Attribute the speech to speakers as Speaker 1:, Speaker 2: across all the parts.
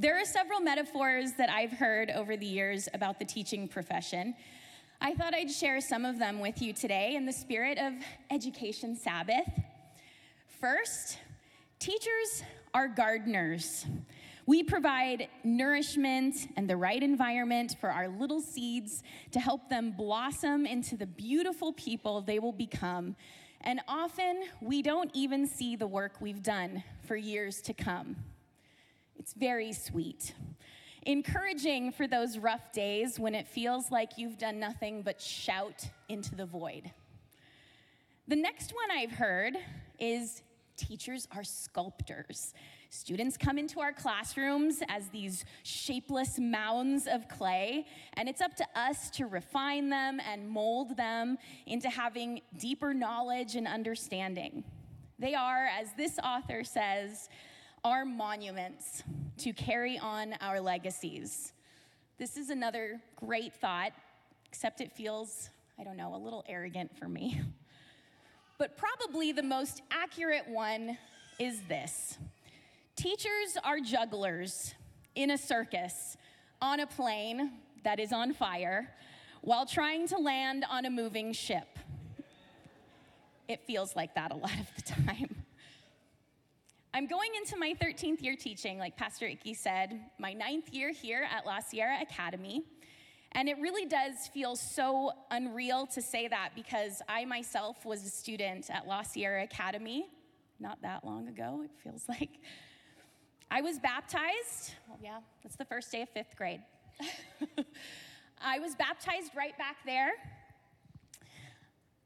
Speaker 1: There are several metaphors that I've heard over the years about the teaching profession. I thought I'd share some of them with you today in the spirit of Education Sabbath. First, teachers are gardeners. We provide nourishment and the right environment for our little seeds to help them blossom into the beautiful people they will become. And often we don't even see the work we've done for years to come. It's very sweet. Encouraging for those rough days when it feels like you've done nothing but shout into the void. The next one I've heard is teachers are sculptors. Students come into our classrooms as these shapeless mounds of clay, and it's up to us to refine them and mold them into having deeper knowledge and understanding. They are, as this author says, our monuments to carry on our legacies. This is another great thought, except it feels, I don't know, a little arrogant for me. But probably the most accurate one is this Teachers are jugglers in a circus on a plane that is on fire while trying to land on a moving ship. It feels like that a lot of the time. I'm going into my 13th year teaching, like Pastor Iki said, my ninth year here at La Sierra Academy. And it really does feel so unreal to say that because I myself was a student at La Sierra Academy not that long ago, it feels like. I was baptized, well, yeah, that's the first day of fifth grade. I was baptized right back there.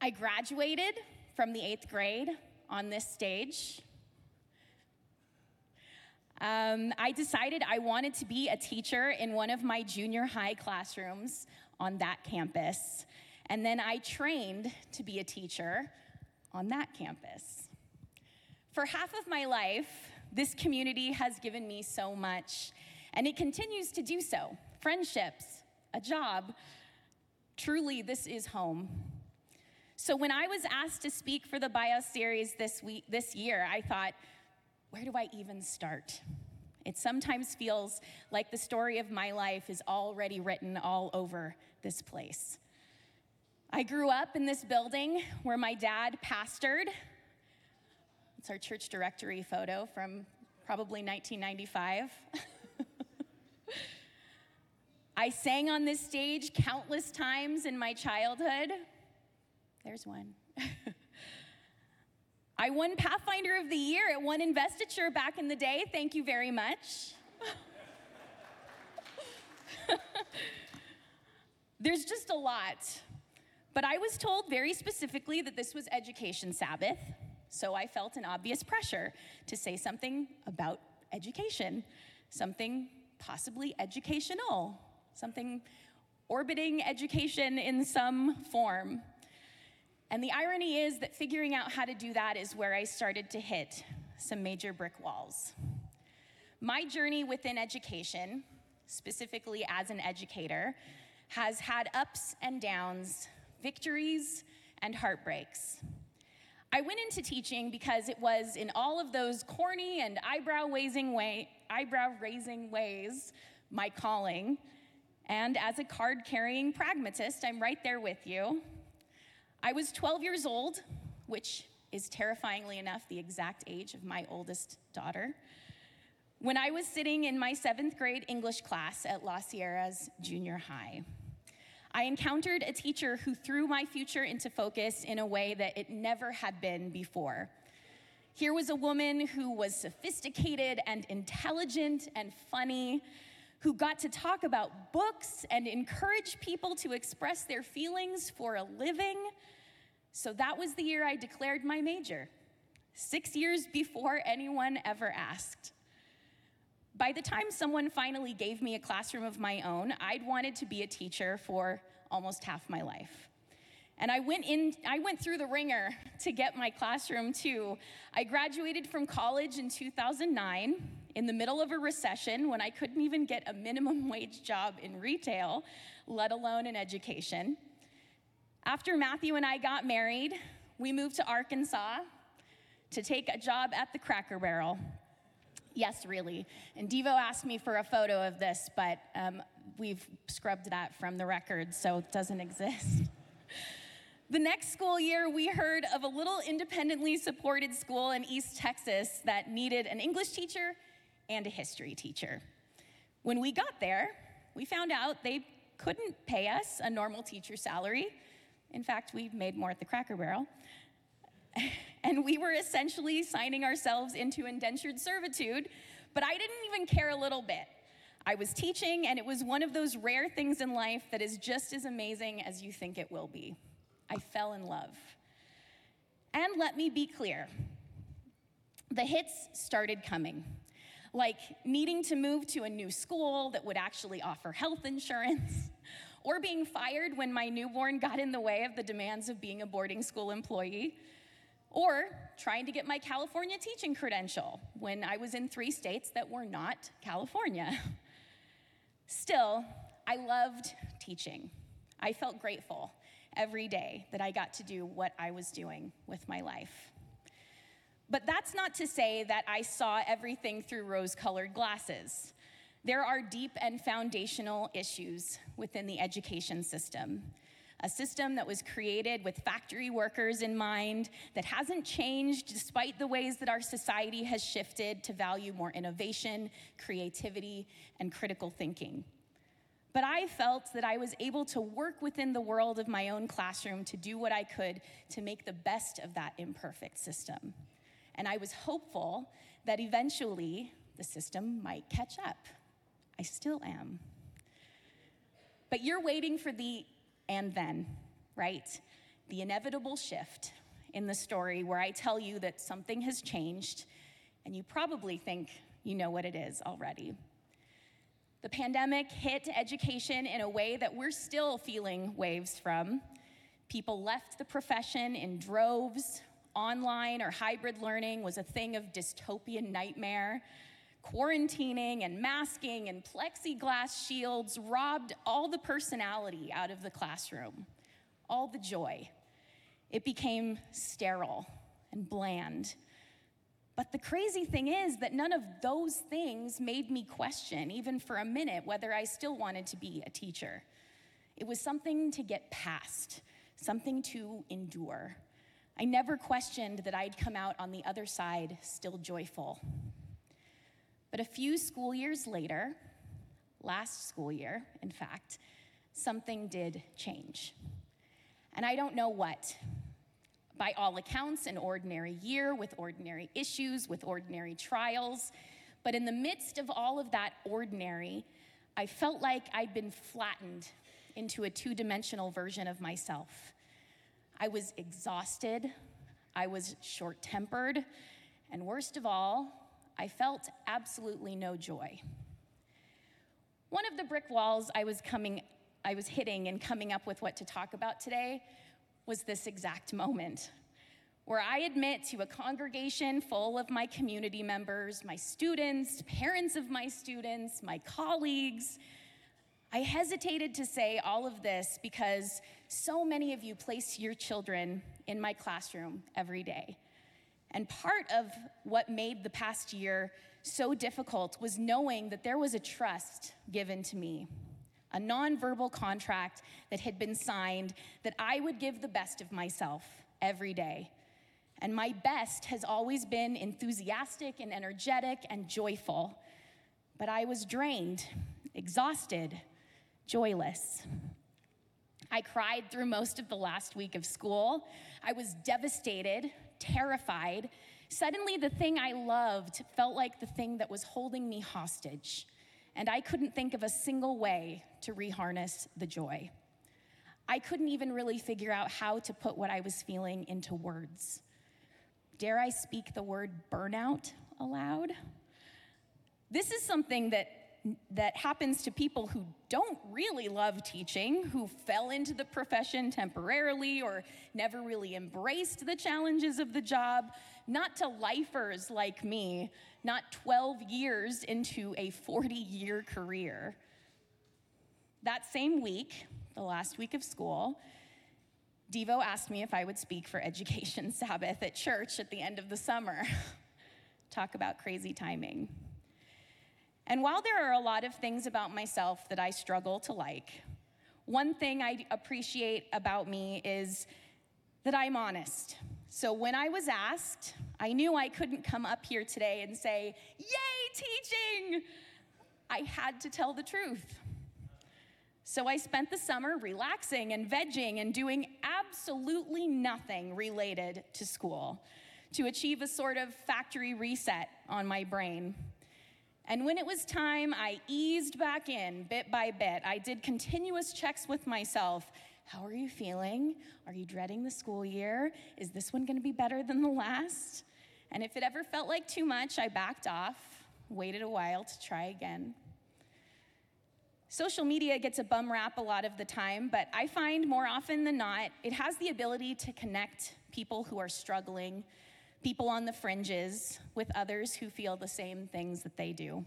Speaker 1: I graduated from the eighth grade on this stage. Um, I decided I wanted to be a teacher in one of my junior high classrooms on that campus. And then I trained to be a teacher on that campus. For half of my life, this community has given me so much, and it continues to do so. Friendships, a job. Truly, this is home. So when I was asked to speak for the bio series this week this year, I thought, where do I even start? It sometimes feels like the story of my life is already written all over this place. I grew up in this building where my dad pastored it's our church directory photo from probably 1995. I sang on this stage countless times in my childhood. There's one. I won Pathfinder of the Year at one investiture back in the day. Thank you very much. There's just a lot. But I was told very specifically that this was Education Sabbath. So I felt an obvious pressure to say something about education, something possibly educational, something orbiting education in some form. And the irony is that figuring out how to do that is where I started to hit some major brick walls. My journey within education, specifically as an educator, has had ups and downs, victories and heartbreaks. I went into teaching because it was in all of those corny and eyebrow raising way, eyebrow raising ways my calling. And as a card carrying pragmatist, I'm right there with you. I was 12 years old, which is terrifyingly enough the exact age of my oldest daughter, when I was sitting in my seventh grade English class at La Sierra's junior high. I encountered a teacher who threw my future into focus in a way that it never had been before. Here was a woman who was sophisticated and intelligent and funny, who got to talk about books and encourage people to express their feelings for a living. So that was the year I declared my major, six years before anyone ever asked. By the time someone finally gave me a classroom of my own, I'd wanted to be a teacher for almost half my life. And I went in I went through the wringer to get my classroom too. I graduated from college in 2009 in the middle of a recession when I couldn't even get a minimum wage job in retail, let alone in education. After Matthew and I got married, we moved to Arkansas to take a job at the Cracker Barrel Yes, really. And Devo asked me for a photo of this, but um, we've scrubbed that from the record, so it doesn't exist. The next school year, we heard of a little independently supported school in East Texas that needed an English teacher and a history teacher. When we got there, we found out they couldn't pay us a normal teacher salary. In fact, we made more at the Cracker Barrel. and we were essentially signing ourselves into indentured servitude, but I didn't even care a little bit. I was teaching, and it was one of those rare things in life that is just as amazing as you think it will be. I fell in love. And let me be clear the hits started coming, like needing to move to a new school that would actually offer health insurance, or being fired when my newborn got in the way of the demands of being a boarding school employee, or trying to get my California teaching credential when I was in three states that were not California. Still, I loved teaching. I felt grateful every day that I got to do what I was doing with my life. But that's not to say that I saw everything through rose colored glasses. There are deep and foundational issues within the education system. A system that was created with factory workers in mind, that hasn't changed despite the ways that our society has shifted to value more innovation, creativity, and critical thinking. But I felt that I was able to work within the world of my own classroom to do what I could to make the best of that imperfect system. And I was hopeful that eventually the system might catch up. I still am. But you're waiting for the and then, right? The inevitable shift in the story where I tell you that something has changed, and you probably think you know what it is already. The pandemic hit education in a way that we're still feeling waves from. People left the profession in droves. Online or hybrid learning was a thing of dystopian nightmare. Quarantining and masking and plexiglass shields robbed all the personality out of the classroom, all the joy. It became sterile and bland but the crazy thing is that none of those things made me question, even for a minute, whether I still wanted to be a teacher. It was something to get past, something to endure. I never questioned that I'd come out on the other side still joyful. But a few school years later, last school year, in fact, something did change. And I don't know what by all accounts, an ordinary year with ordinary issues, with ordinary trials. But in the midst of all of that ordinary, I felt like I'd been flattened into a two dimensional version of myself. I was exhausted, I was short tempered, and worst of all, I felt absolutely no joy. One of the brick walls I was coming I was hitting and coming up with what to talk about today was this exact moment where I admit to a congregation full of my community members, my students, parents of my students, my colleagues. I hesitated to say all of this because so many of you place your children in my classroom every day. And part of what made the past year so difficult was knowing that there was a trust given to me a nonverbal contract that had been signed that I would give the best of myself every day. And my best has always been enthusiastic and energetic and joyful. But I was drained, exhausted, joyless. I cried through most of the last week of school. I was devastated, terrified. Suddenly, the thing I loved felt like the thing that was holding me hostage and I couldn't think of a single way to reharness the joy. I couldn't even really figure out how to put what I was feeling into words. Dare I speak the word burnout aloud? This is something that that happens to people who don't really love teaching, who fell into the profession temporarily or never really embraced the challenges of the job, not to lifers like me, not 12 years into a 40 year career. That same week, the last week of school, Devo asked me if I would speak for Education Sabbath at church at the end of the summer. Talk about crazy timing. And while there are a lot of things about myself that I struggle to like, one thing I appreciate about me is that I'm honest. So when I was asked, I knew I couldn't come up here today and say, Yay, teaching! I had to tell the truth. So I spent the summer relaxing and vegging and doing absolutely nothing related to school to achieve a sort of factory reset on my brain. And when it was time, I eased back in bit by bit. I did continuous checks with myself. How are you feeling? Are you dreading the school year? Is this one gonna be better than the last? And if it ever felt like too much, I backed off, waited a while to try again. Social media gets a bum rap a lot of the time, but I find more often than not, it has the ability to connect people who are struggling, people on the fringes, with others who feel the same things that they do.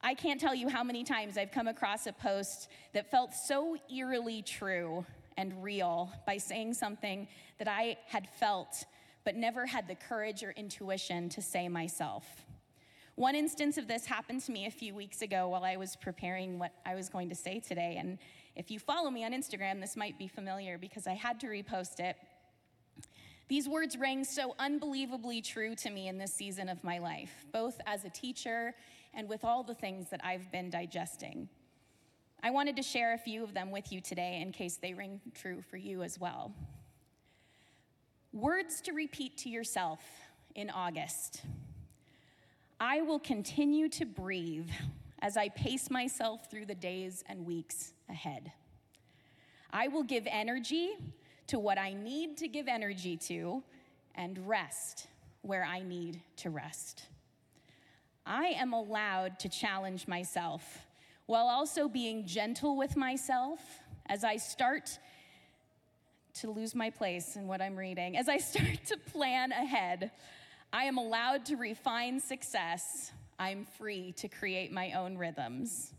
Speaker 1: I can't tell you how many times I've come across a post that felt so eerily true and real by saying something that I had felt but never had the courage or intuition to say myself. One instance of this happened to me a few weeks ago while I was preparing what I was going to say today. And if you follow me on Instagram, this might be familiar because I had to repost it. These words rang so unbelievably true to me in this season of my life, both as a teacher and with all the things that I've been digesting. I wanted to share a few of them with you today in case they ring true for you as well. Words to repeat to yourself in August. I will continue to breathe as I pace myself through the days and weeks ahead. I will give energy to what I need to give energy to and rest where I need to rest. I am allowed to challenge myself while also being gentle with myself as I start to lose my place in what I'm reading, as I start to plan ahead I am allowed to refine success. I'm free to create my own rhythms.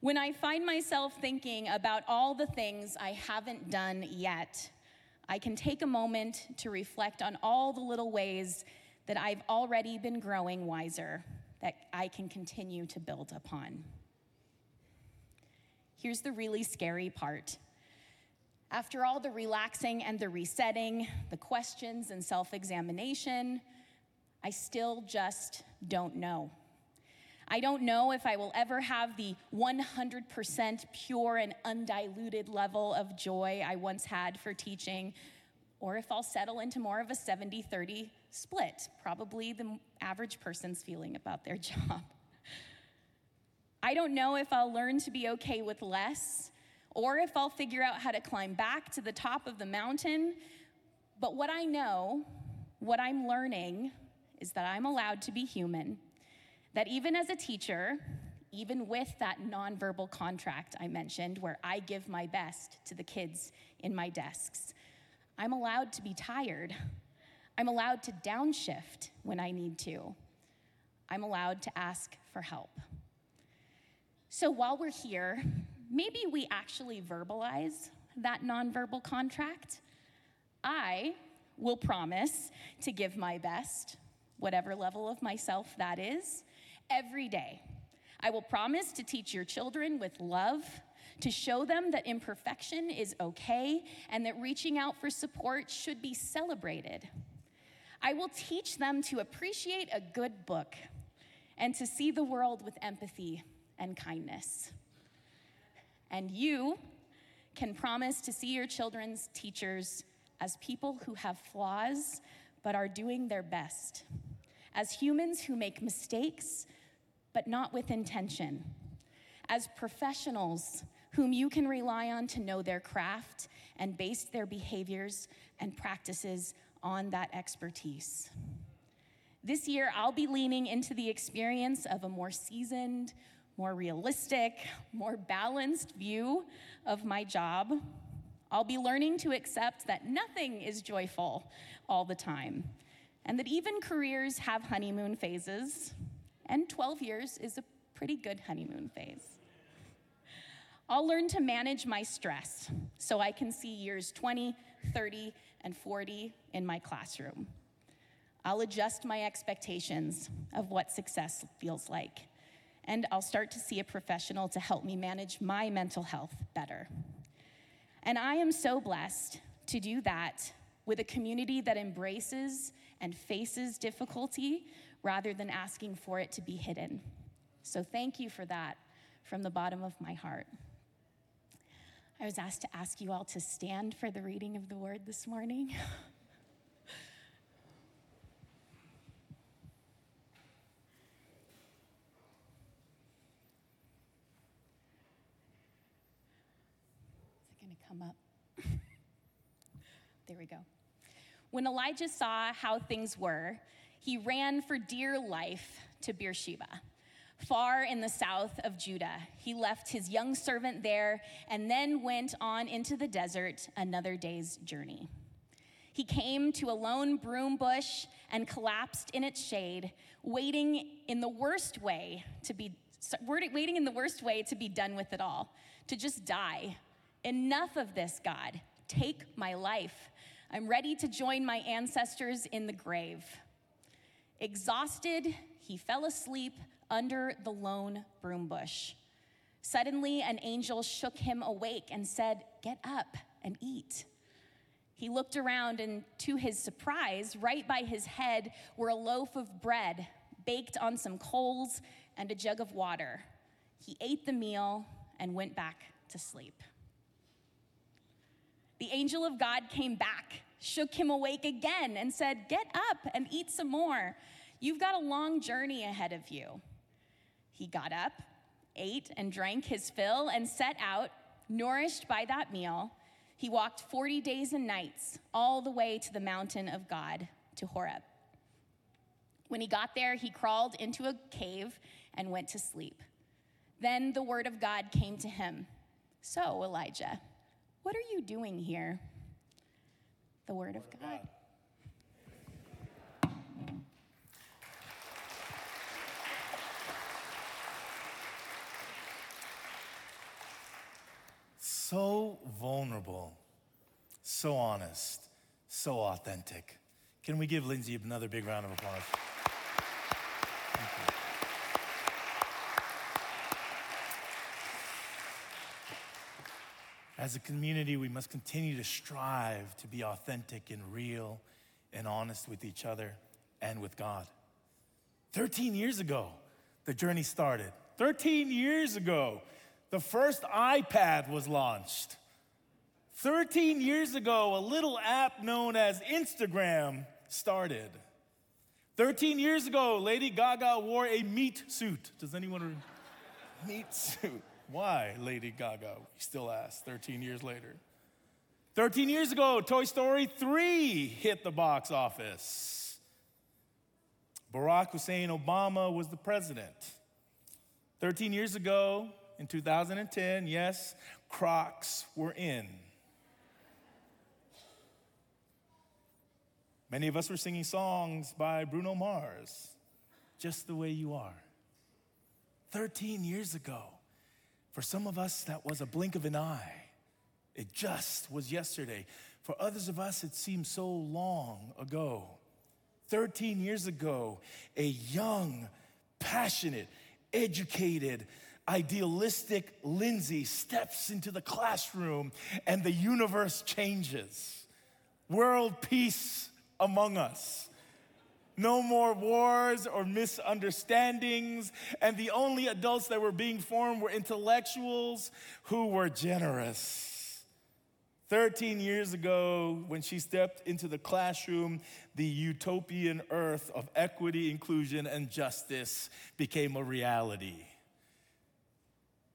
Speaker 1: When I find myself thinking about all the things I haven't done yet, I can take a moment to reflect on all the little ways that I've already been growing wiser that I can continue to build upon. Here's the really scary part after all the relaxing and the resetting, the questions and self examination, I still just don't know. I don't know if I will ever have the 100% pure and undiluted level of joy I once had for teaching, or if I'll settle into more of a 70 30 split, probably the average person's feeling about their job. I don't know if I'll learn to be okay with less or if I'll figure out how to climb back to the top of the mountain. But what I know, what I'm learning, is that I'm allowed to be human, that even as a teacher, even with that nonverbal contract I mentioned, where I give my best to the kids in my desks, I'm allowed to be tired. I'm allowed to downshift when I need to. I'm allowed to ask for help. So while we're here, maybe we actually verbalize that nonverbal contract. I will promise to give my best, whatever level of myself that is, every day. I will promise to teach your children with love, to show them that imperfection is okay and that reaching out for support should be celebrated. I will teach them to appreciate a good book and to see the world with empathy and kindness. And you can promise to see your children's teachers as people who have flaws but are doing their best, as humans who make mistakes but not with intention, as professionals whom you can rely on to know their craft and base their behaviors and practices on that expertise. This year, I'll be leaning into the experience of a more seasoned, more realistic, more balanced view of my job. I'll be learning to accept that nothing is joyful all the time, and that even careers have honeymoon phases, and 12 years is a pretty good honeymoon phase. I'll learn to manage my stress so I can see years 20, 30, and 40 in my classroom. I'll adjust my expectations of what success feels like and I'll start to see a professional to help me manage my mental health better. And I am so blessed to do that with a community that embraces and faces difficulty rather than asking for it to be hidden. So thank you for that from the bottom of my heart. I was asked to ask you all to stand for the reading of the word this morning. Is it gonna come up. there we go. When Elijah saw how things were, he ran for dear life to Beersheba. Far in the south of Judah, he left his young servant there and then went on into the desert another day's journey. He came to a lone broom bush and collapsed in its shade, waiting in the worst way to be waiting in the worst way to be done with it all, to just die Enough of this, God. Take my life. I'm ready to join my ancestors in the grave. Exhausted, he fell asleep under the lone broom bush. Suddenly, an angel shook him awake and said, Get up and eat. He looked around, and to his surprise, right by his head were a loaf of bread baked on some coals and a jug of water. He ate the meal and went back to sleep. The angel of God came back, shook him awake again, and said, Get up and eat some more. You've got a long journey ahead of you. He got up, ate, and drank his fill, and set out, nourished by that meal. He walked 40 days and nights all the way to the mountain of God, to Horeb. When he got there, he crawled into a cave and went to sleep. Then the word of God came to him So, Elijah, what are you doing here? The Word of God.
Speaker 2: So vulnerable, so honest, so authentic. Can we give Lynsey another big round of applause? As a community, we must continue to strive to be authentic and real and honest with each other and with God. 13 years ago, the journey started. 13 years ago, the first iPad was launched. 13 years ago, a little app known as Instagram started. 13 years ago, Lady Gaga wore a meat suit. Does anyone remember? meat suit? Why, Lady Gaga? We still ask 13 years later. 13 years ago, Toy Story 3 hit the box office. Barack Hussein Obama was the president. 13 years ago, in 2010, yes, Crocs were in. Many of us were singing songs by Bruno Mars, Just the Way You Are. 13 years ago, for some of us, that was a blink of an eye. It just was yesterday. For others of us, it seems so long ago. 13 years ago, a young, passionate, educated, idealistic Lynsey steps into the classroom and the universe changes. World peace among us no more wars or misunderstandings. And the only adults that were being formed were intellectuals who were generous. 13 years ago, when she stepped into the classroom, the utopian earth of equity, inclusion, and justice became a reality.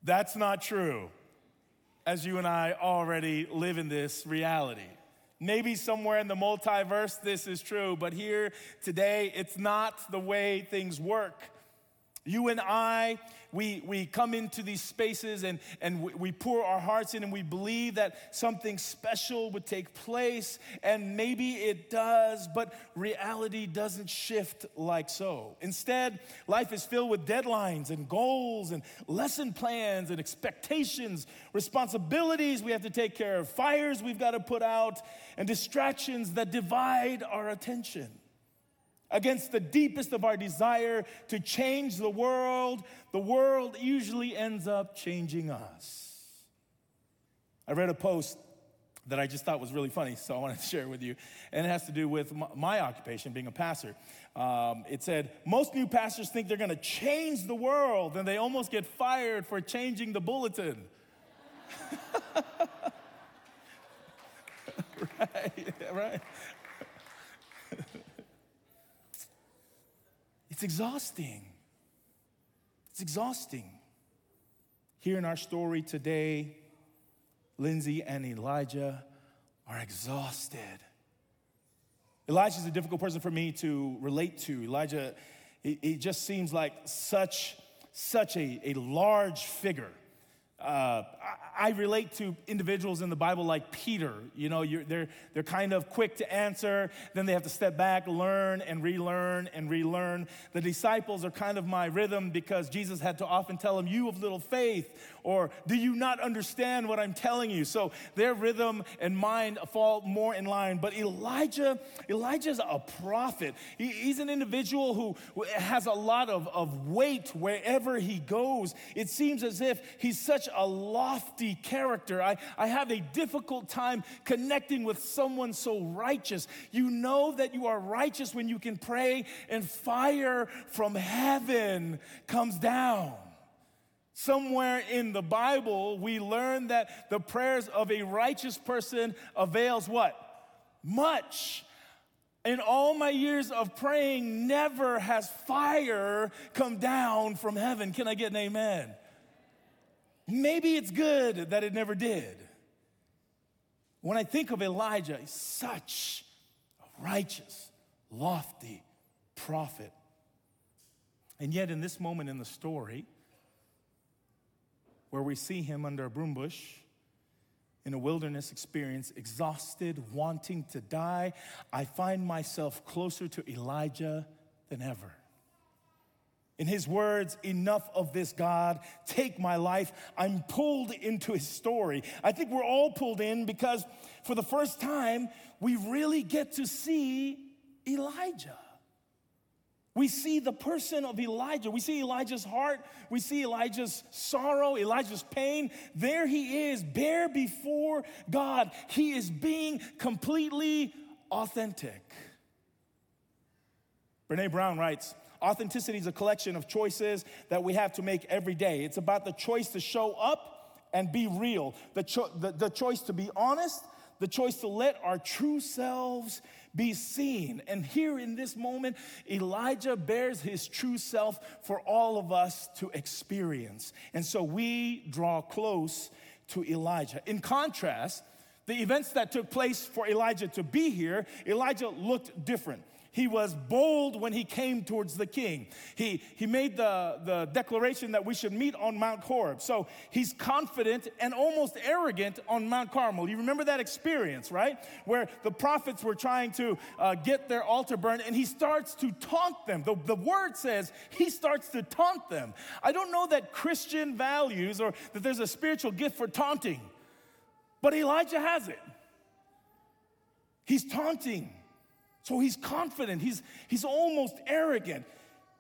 Speaker 2: That's not true, as you and I already live in this reality. Maybe somewhere in the multiverse this is true, but here today it's not the way things work. You and I, we, we come into these spaces and, and we, we pour our hearts in and we believe that something special would take place, and maybe it does, but reality doesn't shift like so. Instead, life is filled with deadlines and goals and lesson plans and expectations, responsibilities we have to take care of, fires we've got to put out, and distractions that divide our attention. Against the deepest of our desire to change the world, the world usually ends up changing us. I read a post that I just thought was really funny, so I wanted to share it with you. And it has to do with my, my occupation, being a pastor. Um, it said, Most new pastors think they're gonna change the world, and they almost get fired for changing the bulletin. right, right. It's exhausting. It's exhausting. Here in our story today, Lynsey and Elijah are exhausted. Elijah is a difficult person for me to relate to. Elijah, it just seems like such, such a, a large figure. Uh, I, relate to individuals in the Bible like Peter. You know, they're, they're kind of quick to answer, then they have to step back, learn and relearn and relearn. The disciples are kind of my rhythm because Jesus had to often tell them, You of little faith, or do you not understand what I'm telling you? So their rhythm and mind fall more in line. But Elijah, Elijah's a prophet. He, he's an individual who has a lot of, of weight wherever he goes. It seems as if he's such a lofty character. I, I have a difficult time connecting with someone so righteous. You know that you are righteous when you can pray and fire from heaven comes down. Somewhere in the Bible, we learn that the prayers of a righteous person avails what? Much. In all my years of praying, never has fire come down from heaven. Can I get an amen? Maybe it's good that it never did. When I think of Elijah, he's such a righteous, lofty prophet. And yet, in this moment in the story, where we see him under a broom bush in a wilderness experience, exhausted, wanting to die, I find myself closer to Elijah than ever. In his words, enough of this, God, take my life. I'm pulled into his story. I think we're all pulled in because for the first time, we really get to see Elijah. We see the person of Elijah. We see Elijah's heart. We see Elijah's sorrow, Elijah's pain. There he is, bare before God. He is being completely authentic. Brene Brown writes Authenticity is a collection of choices that we have to make every day. It's about the choice to show up and be real, the, cho- the, the choice to be honest, the choice to let our true selves be seen. And here in this moment, Elijah bears his true self for all of us to experience. And so we draw close to Elijah. In contrast, the events that took place for Elijah to be here, Elijah looked different. He was bold when he came towards the king. He, he made the, the declaration that we should meet on Mount Horeb. So he's confident and almost arrogant on Mount Carmel. You remember that experience, right? Where the prophets were trying to uh, get their altar burned and he starts to taunt them. The, the word says he starts to taunt them. I don't know that Christian values or that there's a spiritual gift for taunting, but Elijah has it. He's taunting. So he's confident, he's, he's almost arrogant.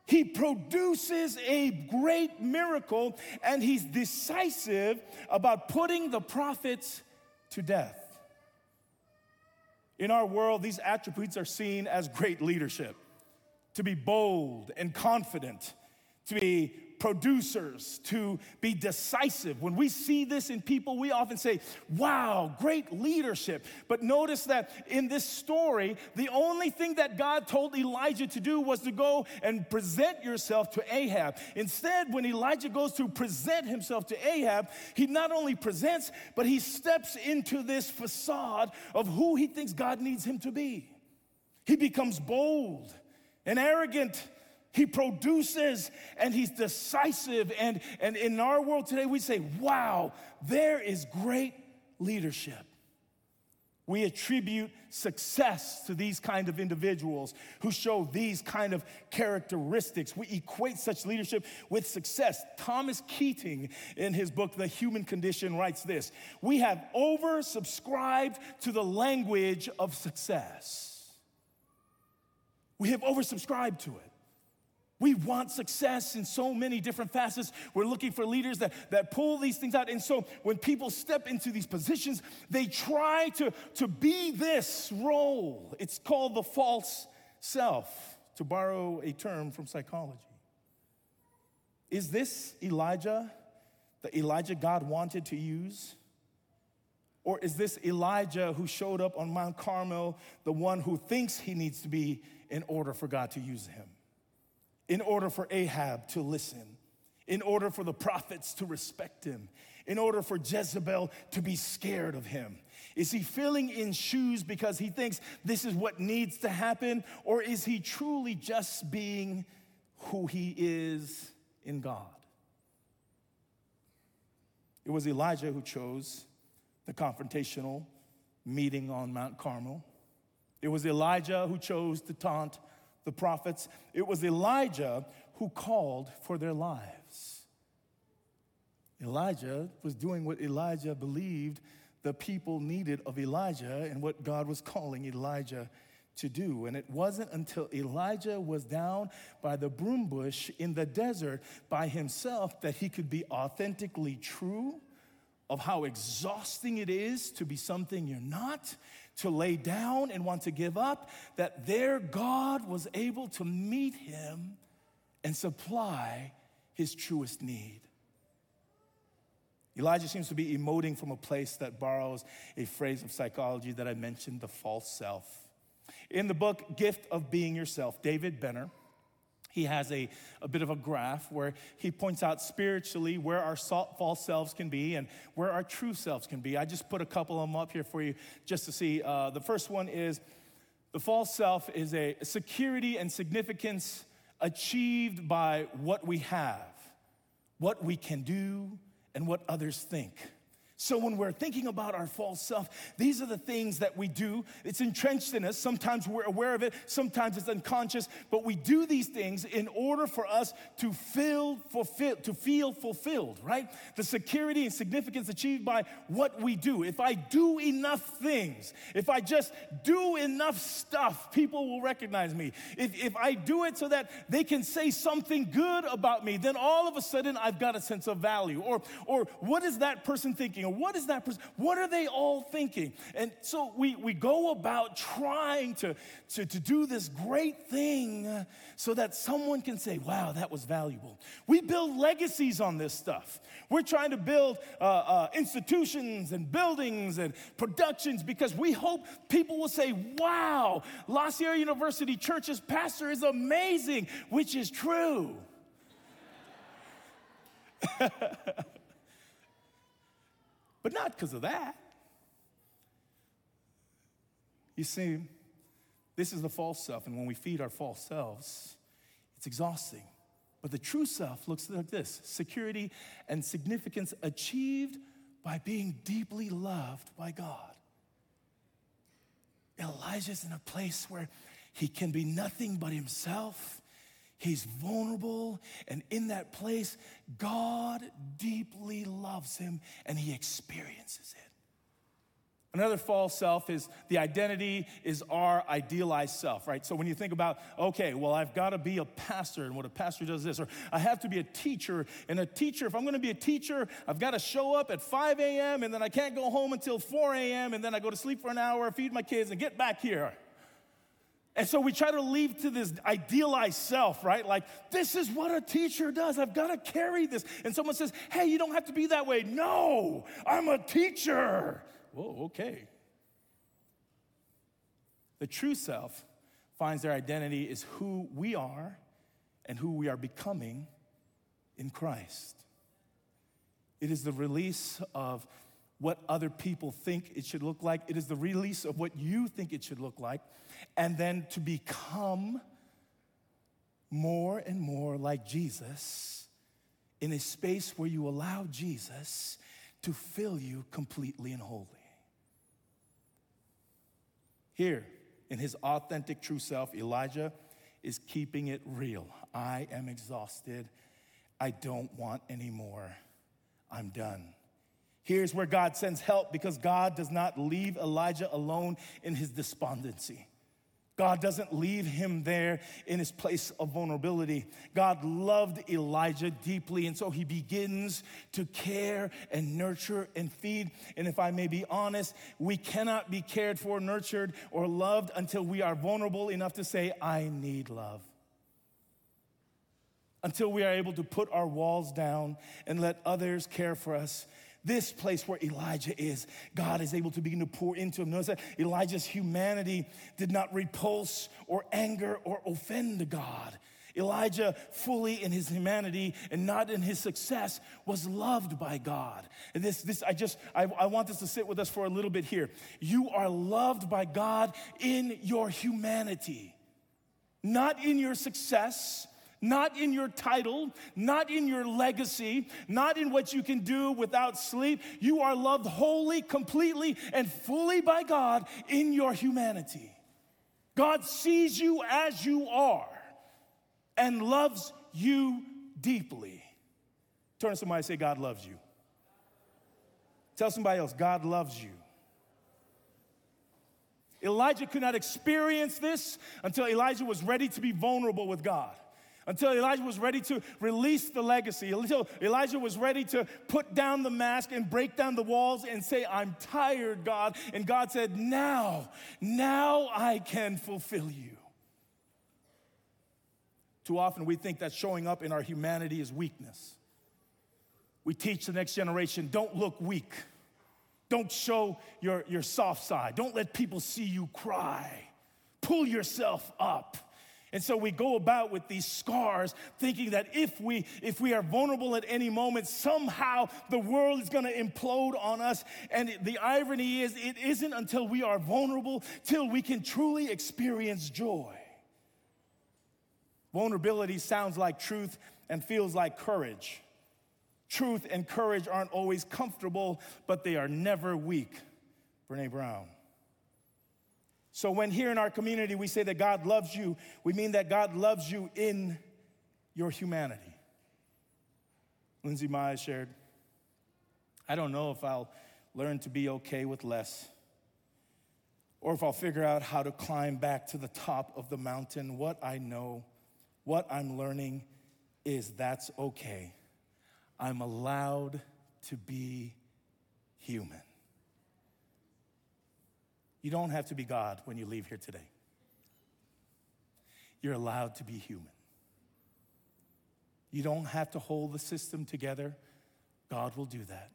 Speaker 2: He produces a great miracle and he's decisive about putting the prophets to death. In our world, these attributes are seen as great leadership to be bold and confident, to be producers, to be decisive. When we see this in people, we often say, wow, great leadership. But notice that in this story, the only thing that God told Elijah to do was to go and present yourself to Ahab. Instead, when Elijah goes to present himself to Ahab, he not only presents, but he steps into this facade of who he thinks God needs him to be. He becomes bold and arrogant he produces and he's decisive. And, and in our world today, we say, wow, there is great leadership. We attribute success to these kind of individuals who show these kind of characteristics. We equate such leadership with success. Thomas Keating, in his book, The Human Condition, writes this We have oversubscribed to the language of success. We have oversubscribed to it. We want success in so many different facets. We're looking for leaders that, that pull these things out. And so when people step into these positions, they try to, to be this role. It's called the false self, to borrow a term from psychology. Is this Elijah, the Elijah God wanted to use? Or is this Elijah who showed up on Mount Carmel, the one who thinks he needs to be in order for God to use him? In order for Ahab to listen, in order for the prophets to respect him, in order for Jezebel to be scared of him? Is he filling in shoes because he thinks this is what needs to happen? Or is he truly just being who he is in God? It was Elijah who chose the confrontational meeting on Mount Carmel. It was Elijah who chose to taunt the prophets. It was Elijah who called for their lives. Elijah was doing what Elijah believed the people needed of Elijah and what God was calling Elijah to do. And it wasn't until Elijah was down by the broom bush in the desert by himself that he could be authentically true of how exhausting it is to be something you're not, to lay down and want to give up, that their God was able to meet him and supply his truest need. Elijah seems to be emoting from a place that borrows a phrase of psychology that I mentioned the false self. In the book Gift of Being Yourself, David Benner, he has a, a bit of a graph where he points out spiritually where our false selves can be and where our true selves can be. I just put a couple of them up here for you just to see. Uh, the first one is the false self is a security and significance achieved by what we have, what we can do, and what others think. So, when we're thinking about our false self, these are the things that we do. It's entrenched in us. Sometimes we're aware of it, sometimes it's unconscious, but we do these things in order for us to feel fulfilled, to feel fulfilled, right? The security and significance achieved by what we do. If I do enough things, if I just do enough stuff, people will recognize me. If, if I do it so that they can say something good about me, then all of a sudden I've got a sense of value. Or, or what is that person thinking? What is that person? What are they all thinking? And so we, we go about trying to, to, to do this great thing so that someone can say, wow, that was valuable. We build legacies on this stuff. We're trying to build uh, uh, institutions and buildings and productions because we hope people will say, wow, La Sierra University Church's pastor is amazing, which is true. but not because of that. You see, this is the false self, and when we feed our false selves, it's exhausting. But the true self looks like this security and significance achieved by being deeply loved by God. Elijah's in a place where he can be nothing but himself He's vulnerable, and in that place, God deeply loves him and he experiences it. Another false self is the identity is our idealized self, right? So when you think about, okay, well, I've got to be a pastor, and what a pastor does is this, or I have to be a teacher, and a teacher, if I'm going to be a teacher, I've got to show up at 5 a.m., and then I can't go home until 4 a.m., and then I go to sleep for an hour, feed my kids, and get back here. And so we try to leave to this idealized self, right? Like, this is what a teacher does. I've got to carry this. And someone says, hey, you don't have to be that way. No, I'm a teacher. Whoa, okay. The true self finds their identity is who we are and who we are becoming in Christ. It is the release of what other people think it should look like, it is the release of what you think it should look like and then to become more and more like Jesus in a space where you allow Jesus to fill you completely and wholly. Here, in his authentic true self, Elijah is keeping it real. I am exhausted. I don't want any more. I'm done. Here's where God sends help because God does not leave Elijah alone in his despondency. God doesn't leave him there in his place of vulnerability. God loved Elijah deeply, and so he begins to care and nurture and feed. And if I may be honest, we cannot be cared for, nurtured, or loved until we are vulnerable enough to say, I need love. Until we are able to put our walls down and let others care for us this place where Elijah is, God is able to begin to pour into him. Notice that Elijah's humanity did not repulse or anger or offend God. Elijah, fully in his humanity and not in his success, was loved by God. And this, this I just, I, I want this to sit with us for a little bit here. You are loved by God in your humanity, not in your success, not in your title, not in your legacy, not in what you can do without sleep. You are loved wholly, completely, and fully by God in your humanity. God sees you as you are and loves you deeply. Turn to somebody and say, God loves you. Tell somebody else, God loves you. Elijah could not experience this until Elijah was ready to be vulnerable with God until Elijah was ready to release the legacy, until Elijah was ready to put down the mask and break down the walls and say, I'm tired, God. And God said, Now, now I can fulfill you. Too often we think that showing up in our humanity is weakness. We teach the next generation don't look weak. Don't show your, your soft side. Don't let people see you cry. Pull yourself up. And so we go about with these scars thinking that if we if we are vulnerable at any moment somehow the world is going to implode on us and the irony is it isn't until we are vulnerable till we can truly experience joy. Vulnerability sounds like truth and feels like courage. Truth and courage aren't always comfortable, but they are never weak. Brene Brown. So, when here in our community we say that God loves you, we mean that God loves you in your humanity. Lynsey Mize shared, I don't know if I'll learn to be okay with less or if I'll figure out how to climb back to the top of the mountain. What I know, what I'm learning is that's okay. I'm allowed to be human. You don't have to be God when you leave here today. You're allowed to be human. You don't have to hold the system together. God will do that.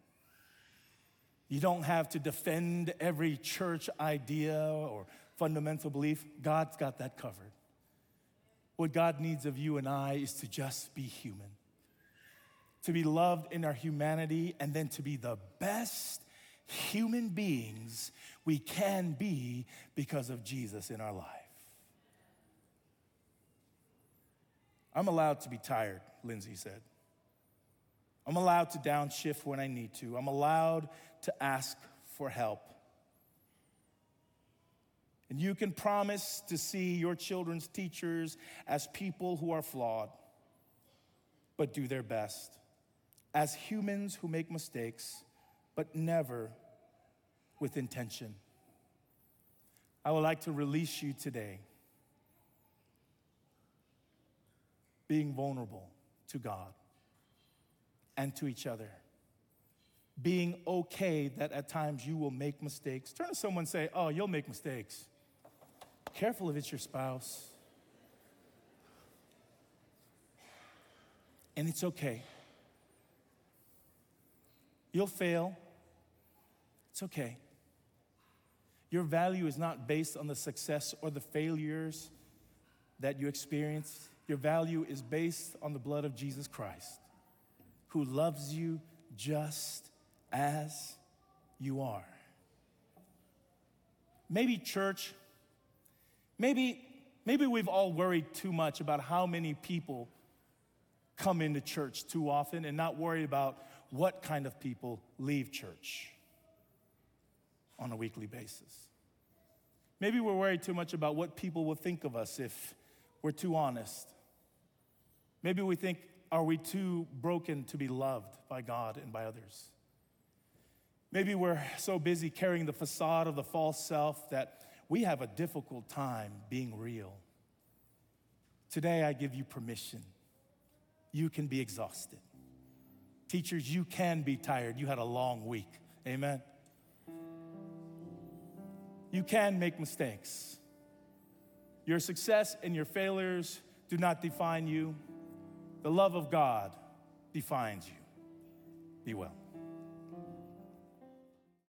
Speaker 2: You don't have to defend every church idea or fundamental belief. God's got that covered. What God needs of you and I is to just be human, to be loved in our humanity, and then to be the best human beings we can be because of Jesus in our life. I'm allowed to be tired, Lynsey said. I'm allowed to downshift when I need to. I'm allowed to ask for help. And you can promise to see your children's teachers as people who are flawed, but do their best, as humans who make mistakes but never with intention. I would like to release you today being vulnerable to God and to each other. Being okay that at times you will make mistakes. Turn to someone and say, Oh, you'll make mistakes. Careful if it's your spouse. And it's okay. You'll fail. It's okay. Your value is not based on the success or the failures that you experience. Your value is based on the blood of Jesus Christ, who loves you just as you are. Maybe, church, maybe, maybe we've all worried too much about how many people come into church too often and not worried about what kind of people leave church on a weekly basis. Maybe we're worried too much about what people will think of us if we're too honest. Maybe we think, are we too broken to be loved by God and by others? Maybe we're so busy carrying the facade of the false self that we have a difficult time being real. Today, I give you permission. You can be exhausted. Teachers, you can be tired. You had a long week. Amen. You can make mistakes. Your success and your failures do not define you. The love of God defines you. Be well.